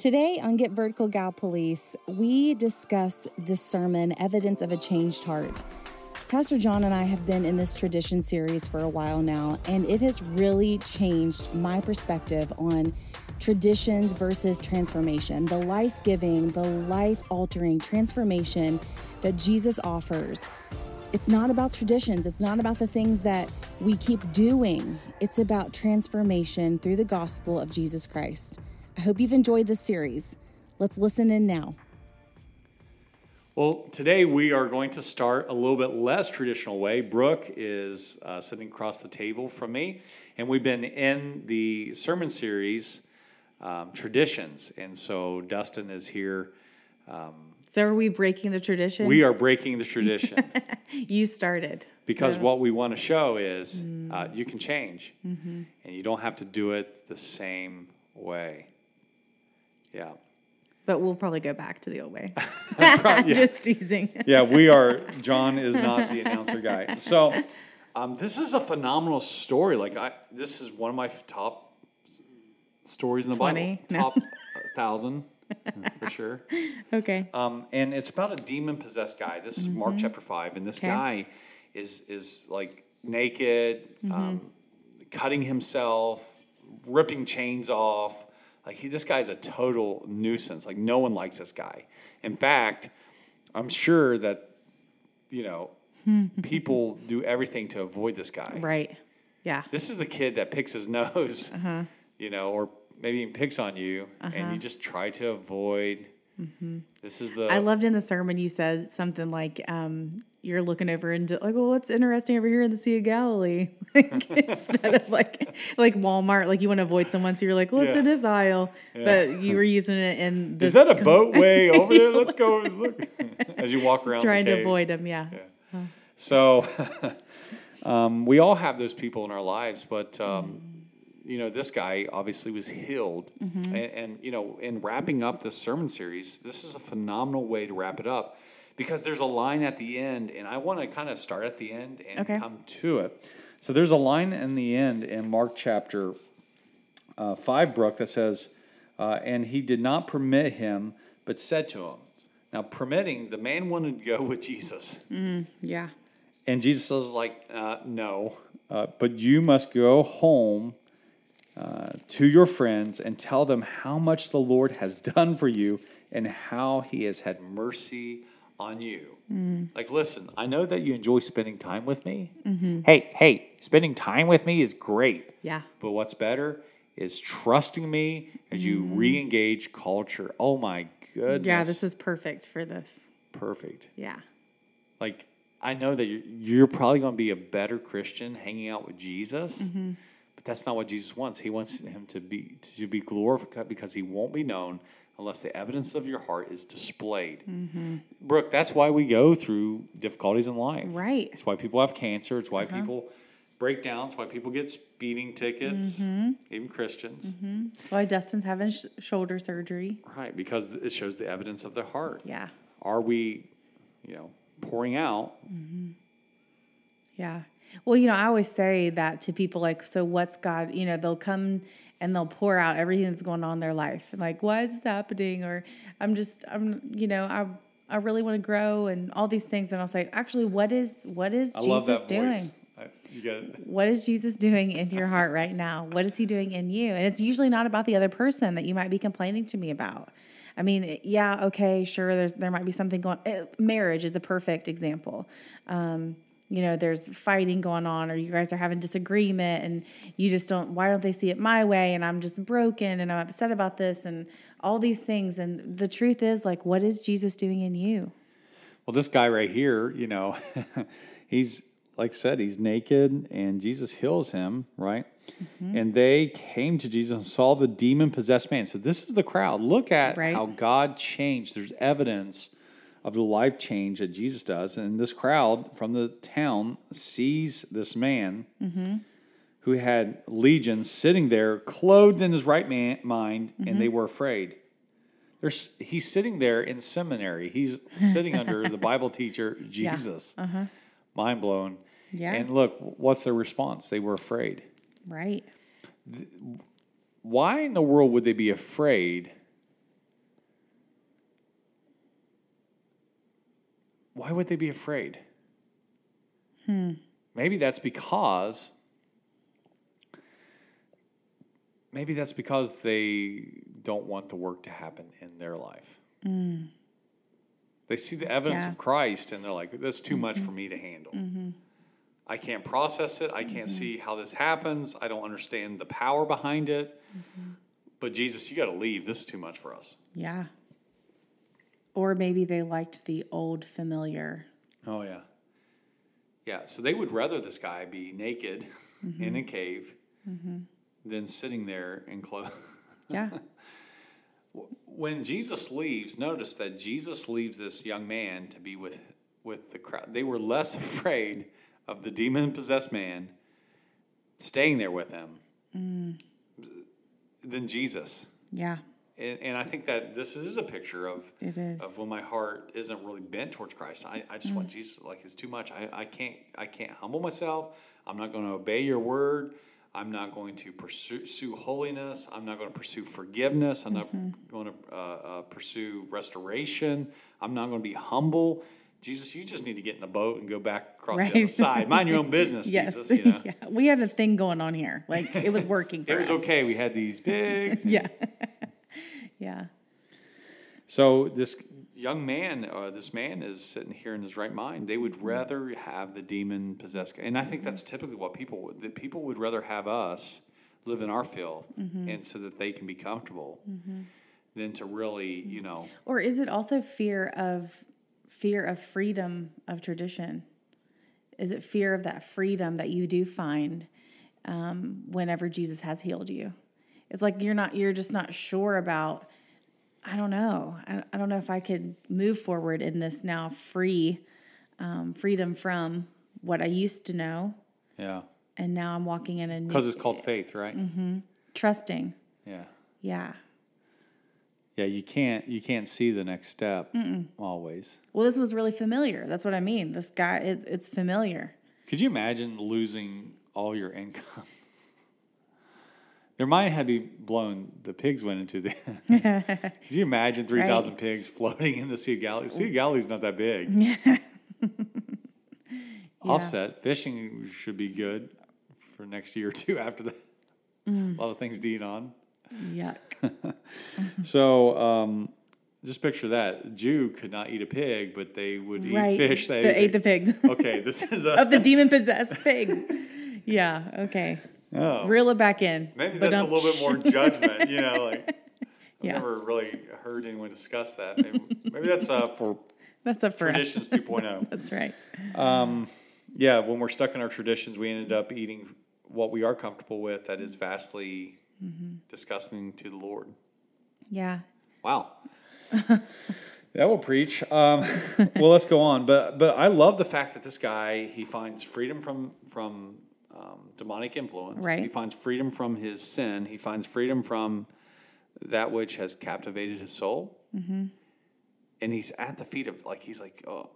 Today on Get Vertical Gallipolis, we discuss this sermon, Evidence of a Changed Heart. Pastor John and I have been in this tradition series for a while now, and it has really changed my perspective on traditions versus transformation, the life giving, the life altering transformation that Jesus offers. It's not about traditions, it's not about the things that we keep doing, it's about transformation through the gospel of Jesus Christ. I hope you've enjoyed this series. Let's listen in now. Well, today we are going to start a little bit less traditional way. Brooke is uh, sitting across the table from me, and we've been in the sermon series um, traditions, and so Dustin is here. Um, so, are we breaking the tradition? We are breaking the tradition. you started because so. what we want to show is mm. uh, you can change, mm-hmm. and you don't have to do it the same way. Yeah. But we'll probably go back to the old way. Just teasing. yeah, we are. John is not the announcer guy. So, um, this is a phenomenal story. Like, I this is one of my top stories in the 20? Bible. Top thousand for sure. Okay. Um, and it's about a demon possessed guy. This is mm-hmm. Mark chapter five, and this okay. guy is is like naked, mm-hmm. um, cutting himself, ripping chains off. Like he, this guy's a total nuisance. Like no one likes this guy. In fact, I'm sure that you know people do everything to avoid this guy. Right. Yeah. This is the kid that picks his nose, uh-huh. you know, or maybe even picks on you, uh-huh. and you just try to avoid. Mm-hmm. This is the. I loved in the sermon you said something like, um, you're looking over and like, well, what's interesting over here in the Sea of Galilee? like, instead of like like Walmart, like you want to avoid someone, so you're like, well, it's in this aisle, yeah. but you were using it in. This Is that a boat way over there? Let's go over look as you walk around. Trying to avoid them, yeah. yeah. So, um, we all have those people in our lives, but. Um. You know, this guy obviously was healed. Mm-hmm. And, and, you know, in wrapping up this sermon series, this is a phenomenal way to wrap it up because there's a line at the end, and I want to kind of start at the end and okay. come to it. So there's a line in the end in Mark chapter uh, 5, Brooke, that says, uh, And he did not permit him, but said to him. Now, permitting, the man wanted to go with Jesus. Mm, yeah. And Jesus was like, uh, No, uh, but you must go home uh, to your friends and tell them how much the Lord has done for you and how he has had mercy on you. Mm. Like, listen, I know that you enjoy spending time with me. Mm-hmm. Hey, hey, spending time with me is great. Yeah. But what's better is trusting me as you mm. re engage culture. Oh my goodness. Yeah, this is perfect for this. Perfect. Yeah. Like, I know that you're, you're probably going to be a better Christian hanging out with Jesus. Mm-hmm. But that's not what Jesus wants. He wants him to be to be glorified because he won't be known unless the evidence of your heart is displayed. Mm-hmm. Brooke, that's why we go through difficulties in life. Right. It's why people have cancer. It's why uh-huh. people break down. It's why people get speeding tickets, mm-hmm. even Christians. Mm-hmm. Why Dustin's having sh- shoulder surgery. Right, because it shows the evidence of their heart. Yeah. Are we, you know, pouring out? Mm-hmm. Yeah. Well, you know, I always say that to people like, so what's God, you know, they'll come and they'll pour out everything that's going on in their life. Like, why is this happening? Or I'm just, I'm, you know, I, I really want to grow and all these things. And I'll say, actually, what is, what is I Jesus doing? What is Jesus doing in your heart right now? What is he doing in you? And it's usually not about the other person that you might be complaining to me about. I mean, yeah, okay, sure. There's there might be something going. Eh, marriage is a perfect example. Um, you know there's fighting going on or you guys are having disagreement and you just don't why don't they see it my way and i'm just broken and i'm upset about this and all these things. And the truth is like what is jesus doing in you? Well this guy right here you know he's like I said he's naked and jesus heals him right? Mm-hmm. and they came to jesus and saw the demon possessed man. So this is the crowd. Look at right. how god changed. There's evidence of the life change that Jesus does. And this crowd from the town sees this man mm-hmm. who had legions sitting there, clothed in his right man, mind, mm-hmm. and they were afraid. There's, he's sitting there in seminary. He's sitting under the Bible teacher, Jesus. Yeah. Uh-huh. Mind blown. Yeah. And look, what's their response? They were afraid. Right. Why in the world would they be afraid why would they be afraid? Hmm. Maybe that's because maybe that's because they don't want the work to happen in their life. They see the evidence Yeah. of Christ and they're like, that's too much for mm-hmm. me to handle. Mm-hmm. I can't process it. I can't mm-hmm. see how this happens. I don't understand the power behind it. But Jesus, you got to leave. This is too much for us. Yeah. Or maybe they liked the old familiar. Oh, yeah. Yeah. So they would rather this guy be naked mm-hmm. in a cave mm-hmm. than sitting there in clothes. Yeah. when Jesus leaves, notice that Jesus leaves this young man to be with with the crowd. They were less afraid of the demon possessed man staying there with him mm. than Jesus. Yeah. And, and I think that this is a picture of of when my heart isn't really bent towards Christ. I, I just want Jesus like it's too much. I, I can't I can't humble myself. I'm not going to obey your word. I'm not going to pursue, holiness. I'm not going to pursue forgiveness. I'm not going to uh, uh, pursue restoration. I'm not going to be humble. Jesus, you just need to get in the boat and go back across the other side. Mind your own business, Yes. Jesus. You know? yeah. We had a thing going on here. Like it was working It was us. okay. We had these pigs. Yeah. Yeah. So this young man, uh, this man is sitting here in his right mind. They Mm-hmm. would rather have the demon possessed, and I think that's typically what people would. That people would rather have us live in our filth, Mm-hmm. and so that they can be comfortable, than to really, you know, Or is it also fear of fear of freedom of tradition? Is it fear of that freedom that you do find um, whenever Jesus has healed you? It's like you're not you're just not sure about. I don't know. I, I don't know if I could move forward in this now free um, freedom from what I used to know, yeah, and now I'm walking in a new because it's called faith, right? Mm-hmm. trusting. Yeah, Yeah. yeah. You can't you can't see the next step always. Well, this was really familiar. That's what I mean. This guy, it, it's familiar. Could you imagine losing all your income? Their mind had to be blown. The pigs went into the. Could you imagine three thousand pigs floating in the Sea of Galilee? Sea of Galilee's not that big. Offset fishing should be good for next year or two after that. Mm. A lot of things to eat on. Yuck. So um, just picture that a Jew could not eat a pig, but they would eat right. fish. They ate the pigs. Okay, this is a. of the demon possessed pigs. Yeah. Okay. Oh. Reel it back in. Maybe that's a don't- little bit more judgment, you know. Like I've Yeah. never really heard anyone discuss that. Maybe, maybe that's uh, for That's up for traditions 2.0. That's right. Yeah, when we're stuck in our traditions, we ended up eating what we are comfortable with that is vastly Mm-hmm. disgusting to the Lord. Yeah. Wow. that will preach. Um, well, let's go on. But but I love the fact that this guy he finds freedom from from um, demonic influence. Right. He finds freedom from his sin. He finds freedom from that which has captivated his soul. Mm-hmm. And he's at the feet of like he's like, oh,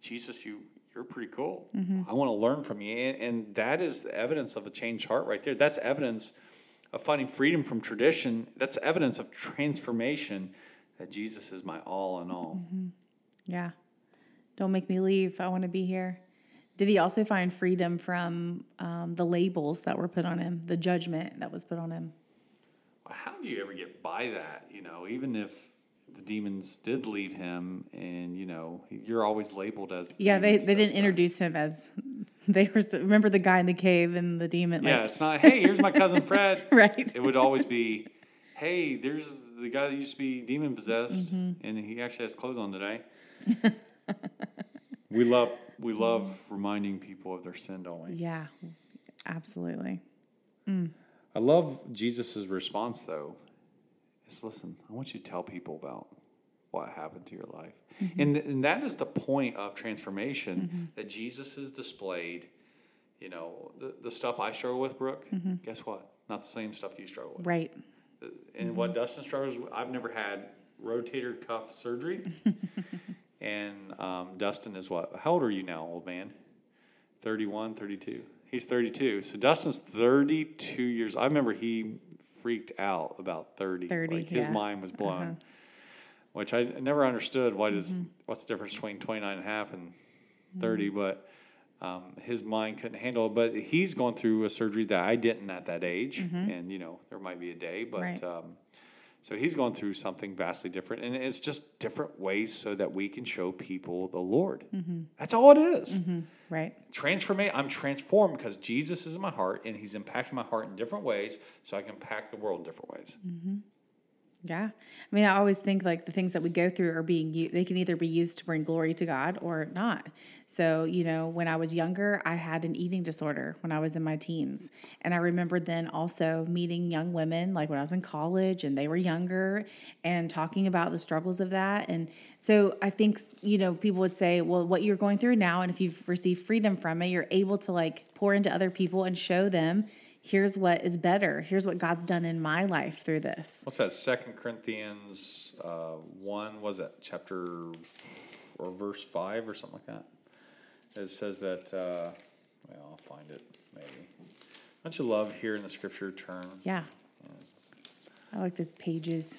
Jesus, you you're pretty cool. Mm-hmm. I want to learn from you, and, and that is evidence of a changed heart right there. That's evidence of finding freedom from tradition. That's evidence of transformation. That Jesus is my all in all. Yeah. Don't make me leave. I want to be here. Did he also find freedom from um, the labels that were put on him, the judgment that was put on him? How do you ever get by that? You know, even if the demons did leave him, and you know, you're always labeled as the Yeah, they, they didn't guy. introduce him as they were. Remember the guy in the cave and the demon? Yeah, Like, it's not. Hey, here's my cousin Fred. right. It would always be, hey, there's the guy that used to be demon possessed, Mm-hmm. and he actually has clothes on today. we love we love reminding people of their sin, don't we? Yeah, absolutely. I love Jesus' response though. Is listen, I want you to tell people about what happened to your life. Mm-hmm. And, and that is the point of transformation mm-hmm. that Jesus has displayed. You know, the, the stuff I struggle with, Brooke, mm-hmm. guess what? Not the same stuff you struggle with. Right. And what Dustin struggles with, I've never had rotator cuff surgery. and um, Dustin is what? How old are you now, old man? 31, 32. He's 32. So Dustin's 32 years. I remember he freaked out about 30. 30, like his yeah. mind was blown. which I never understood. What is- what's the difference between 29 and a half and 30? But um, his mind couldn't handle it. But he's going through a surgery that I didn't at that age, and you know there might be a day, but. Right. Um, so he's going through something vastly different, and it's just different ways so that we can show people the Lord. Mm-hmm. That's all it is. Mm-hmm. Right. Transformation. I'm transformed because Jesus is in my heart, and He's impacting my heart in different ways, so I can impact the world in different ways. Mm-hmm. Yeah. I mean, I always think like the things that we go through are being, u- they can either be used to bring glory to God or not. So, you know, when I was younger, I had an eating disorder when I was in my teens. And I remember then also meeting young women, like when I was in college and they were younger and talking about the struggles of that. And so I think, you know, people would say, well, what you're going through now, and if you've received freedom from it, you're able to like pour into other people and show them. Here's what is better. Here's what God's done in my life through this. What's that? Second Corinthians uh, one. Was that chapter or verse five or something like that? It says that. Uh, well, I'll find it maybe. Don't you love hearing the scripture turn? Yeah. I like these pages.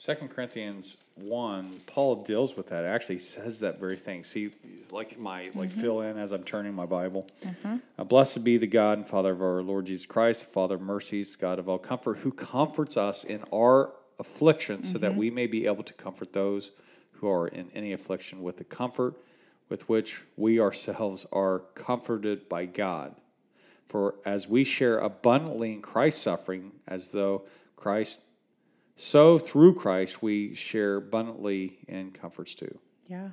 Second Corinthians one, Paul deals with that. Actually, says that very thing. See, he's like my like mm-hmm. fill in as I'm turning my Bible. Mm-hmm. Uh, blessed be the God and Father of our Lord Jesus Christ, the Father of mercies, God of all comfort, who comforts us in our affliction, so that mm-hmm. we may be able to comfort those who are in any affliction with the comfort with which we ourselves are comforted by God. For as we share abundantly in Christ's suffering, as though Christ so through Christ we share abundantly in comforts too. Yeah.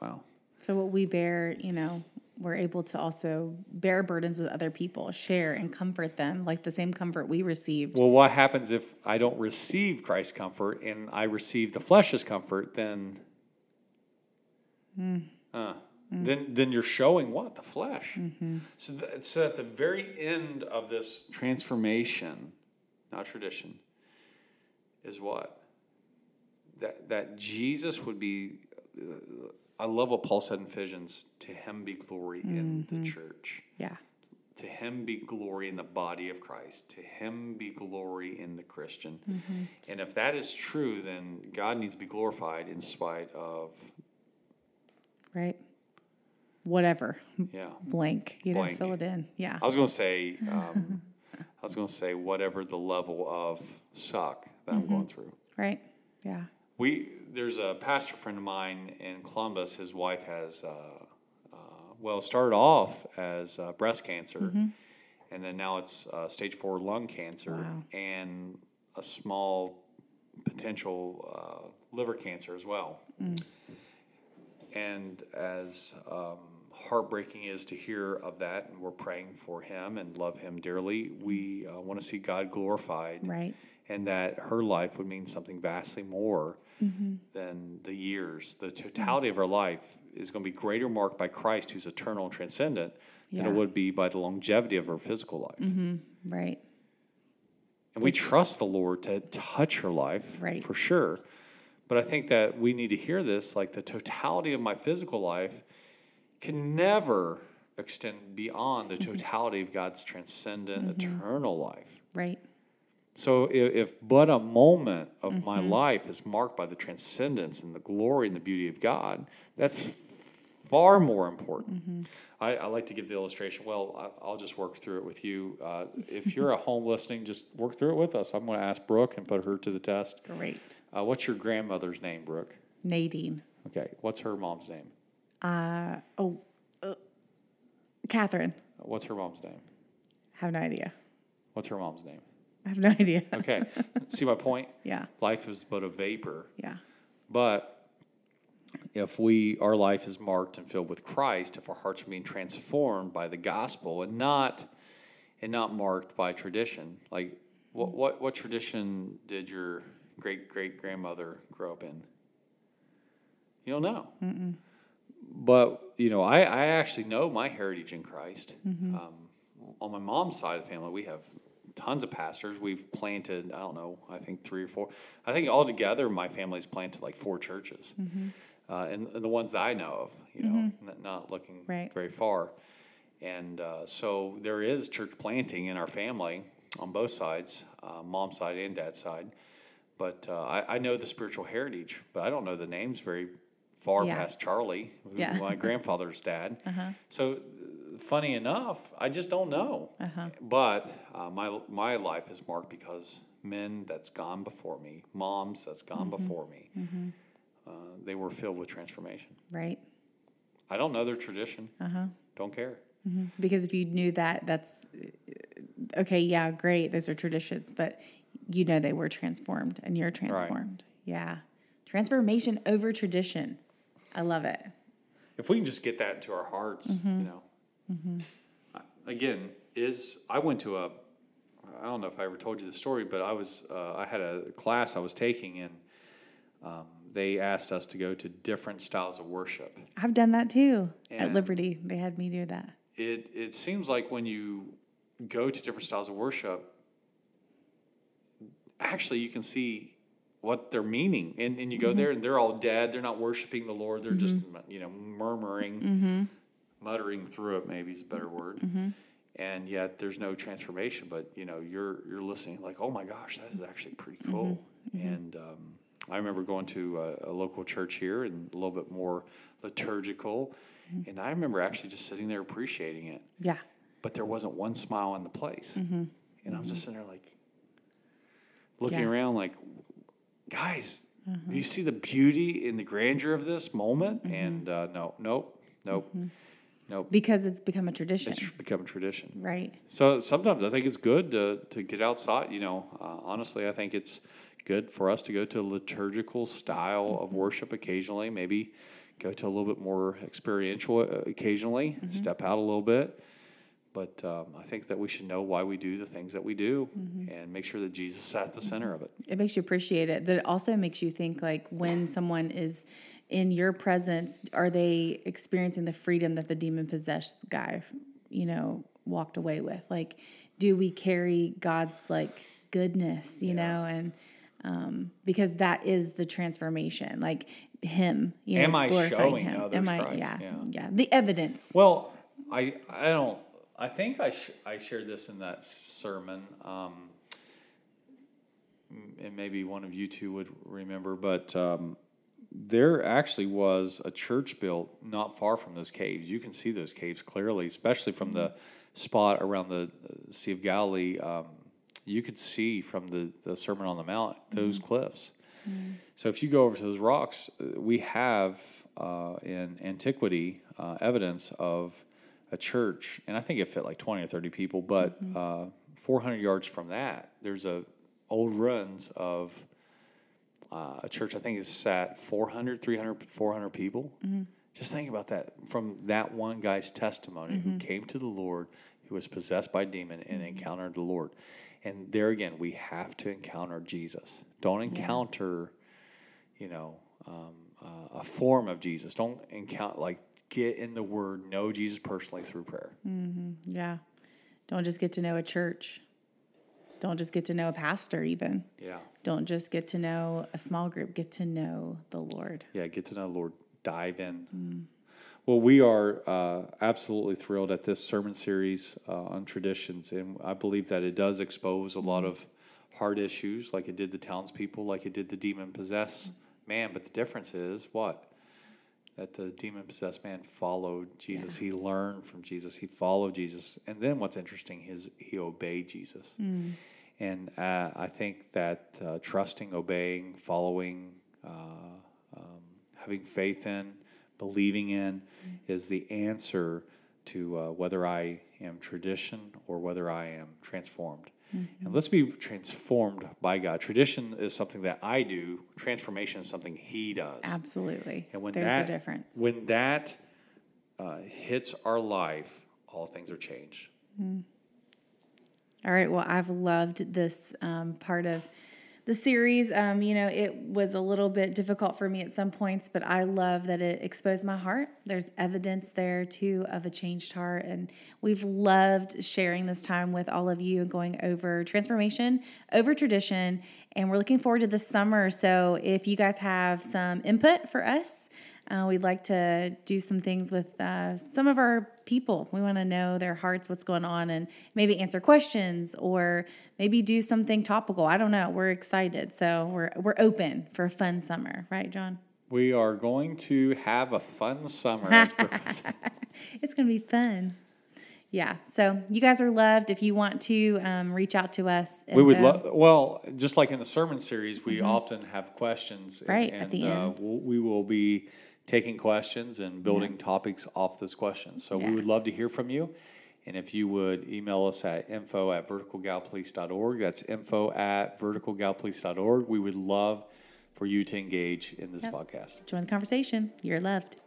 Wow. So what we bear, you know, we're able to also bear burdens with other people, share and comfort them, like the same comfort we received. Well, what happens if I don't receive Christ's comfort and I receive the flesh's comfort? Then, uh, then, then you're showing what the flesh. So, th- so at the very end of this transformation, not tradition, is what that that Jesus would be. Uh, I love what Paul said in Ephesians: "To Him be glory in the church." Yeah. To him be glory in the body of Christ. To him be glory in the Christian. And if that is true, then God needs to be glorified in spite of, Right. Whatever. yeah. Blank. You Blank. fill it in. Yeah. I was going to say, um, I was going to say, whatever the level of suck that I'm going through. Right. Yeah. We there's a pastor friend of mine in Columbus. His wife has, uh, uh, well, started off as uh, breast cancer, and then now it's uh, stage four lung cancer Wow. and a small potential uh, liver cancer as well. And as um, heartbreaking is to hear of that, and we're praying for him and love him dearly, we uh, want to see God glorified Right. and that her life would mean something vastly more than the years. The totality of her life is going to be greater marked by Christ, who's eternal and transcendent, than it would be by the longevity of her physical life. Right. And we trust the Lord to touch her life Right. for sure. But I think that we need to hear this like the totality of my physical life can never extend beyond the totality of God's transcendent eternal life. Right. So if, if but a moment of my life is marked by the transcendence and the glory and the beauty of God, that's far more important. I, I like to give the illustration. Well, I, I'll just work through it with you. Uh, if you're at home listening, just work through it with us. I'm going to ask Brooke and put her to the test. Great. Uh, what's your grandmother's name, Brooke? Nadine. Okay. What's her mom's name? Uh, oh, uh, Catherine. What's her mom's name? Have no idea. What's her mom's name? I have no idea. Okay. See my point? Yeah. Life is but a vapor. Yeah. But if we our life is marked and filled with Christ, if our hearts are being transformed by the gospel and not and not marked by tradition, like what what, what tradition did your great great grandmother grow up in? You don't know. But you know, I, I actually know my heritage in Christ. Um, on my mom's side of the family, we have tons of pastors. We've planted, I don't know, I think three or four. I think altogether, my family's planted like four churches, uh, and, and the ones that I know of, you know, n- not looking Right. very far. And uh, so there is church planting in our family on both sides, uh, mom's side and dad's side. but uh, I, I know the spiritual heritage, but I don't know the names very far Yeah. past Charlie, who Yeah. my grandfather's dad. Uh-huh. So, uh, funny enough, I just don't know. Uh-huh. But uh, my my life is marked because men that's gone before me, moms that's gone Mm-hmm. before me, uh, they were filled with transformation. Right. I don't know their tradition. Uh-huh. Don't care. Because if you knew that, that's okay. Yeah, great. Those are traditions, but you know they were transformed, and you're transformed. Yeah, transformation over tradition. I love it. if we can just get that into our hearts, Mm-hmm. you know. I- Again, is I went to a, I don't know if I ever told you the story, but I was uh, I had a class I was taking and um, they asked us to go to different styles of worship. I've done that too at Liberty. They had me do that. It it seems like when you go to different styles of worship, actually you can see what they're meaning, and and you Mm-hmm. go there and they're all dead. They're not worshiping the Lord. They're just mm-hmm. you know murmuring. Mm-hmm. muttering through it maybe is a better word mm-hmm. and yet there's no transformation but you know you're you're listening like oh my gosh that is actually pretty mm-hmm. cool and um, i remember going to a, a local church here and a little bit more liturgical and i remember actually just sitting there appreciating it Yeah. but there wasn't one smile in the place and i was just sitting there like looking Yeah. around like guys do you see the beauty and the grandeur of this moment and uh, no nope nope nope Because it's become a tradition, it's become a tradition. right? So sometimes I think it's good to, to get outside. You know, uh, honestly, I think it's good for us to go to a liturgical style of worship occasionally. Maybe go to a little bit more experiential uh, occasionally. Step out a little bit. But um, I think that we should know why we do the things that we do, and make sure that Jesus is at the center of it. It makes you appreciate it. That it also makes you think like when someone is in your presence, are they experiencing the freedom that the demon possessed guy, you know, walked away with? Like, do we carry God's like goodness, you know, and um, because that is the transformation, like Him, you know, Am I showing Him. others Am I? Christ? Yeah, Yeah. yeah, The evidence. Well, I I don't. I think I sh- I shared this in that sermon, um, and maybe one of you two would remember. But um, there actually was a church built not far from those caves. You can see those caves clearly, especially from the spot around the uh, Sea of Galilee. Um, you could see from the, the Sermon on the Mount those cliffs. So if you go over to those rocks, uh, we have uh, in antiquity uh, evidence of a church, and I think it fit like twenty or thirty people. But uh, four hundred yards from that, there's a old runs of uh, a church. I think it's sat 400, 300, 400 people. Just think about that from that one guy's testimony who came to the Lord, who was possessed by a demon and encountered the Lord. And there again, we have to encounter Jesus. Don't encounter, you know, um, uh, a form of Jesus. Don't encounter like get in the Word, know Jesus personally through prayer. Yeah. Don't just get to know a church. Don't just get to know a pastor, even. Yeah, Don't just get to know a small group. Get to know the Lord. yeah. Get to know the Lord. Dive in. Well, we are uh, absolutely thrilled at this sermon series uh, on traditions, and I believe that it does expose a lot of hard issues, like it did the townspeople, like it did the demon possessed man. But the difference is what? That the demon possessed man followed Jesus. He learned from Jesus. He followed Jesus. And then what's interesting is he obeyed Jesus. And uh, I think that uh, trusting, obeying, following, uh, um, having faith in, believing in is the answer to uh, whether I am tradition or whether I am transformed. And let's be transformed by God. Tradition is something that I do, transformation is something He does. Absolutely. And when There's that, the difference. When that uh, hits our life, all things are changed. All right. Well, I've loved this um, part of the series. Um, you know, it was a little bit difficult for me at some points, but I love that it exposed my heart. There's evidence there too of a changed heart. And we've loved sharing this time with all of you and going over transformation, over tradition. And we're looking forward to this summer. So if you guys have some input for us, Uh, we'd like to do some things with uh, some of our people. We want to know their hearts, what's going on, and maybe answer questions or maybe do something topical. I don't know. We're excited, so we're we're open for a fun summer, right, John? We are going to have a fun summer. it's going to be fun. Yeah. So you guys are loved. If you want to um, reach out to us, we would love. Well, just like in the sermon series, we mm-hmm. often have questions. Right and, at the uh, end, we will be taking questions and building yeah. topics off those questions. So yeah. we would love to hear from you. And if you would email us at info at verticalgallipolis.org, that's info at verticalgallipolis.org. We would love for you to engage in this yep. podcast. Join the conversation. You're loved.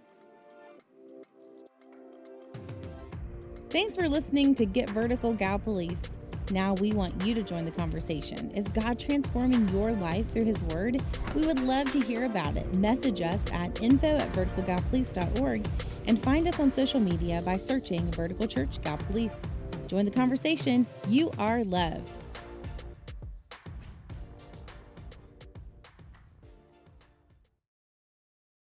Thanks for listening to Get Vertical Gallipolis. Now we want you to join the conversation. Is God transforming your life through His Word? We would love to hear about it. Message us at info at verticalgallipolis.org and find us on social media by searching Vertical Church Gal. Join the conversation. You are loved.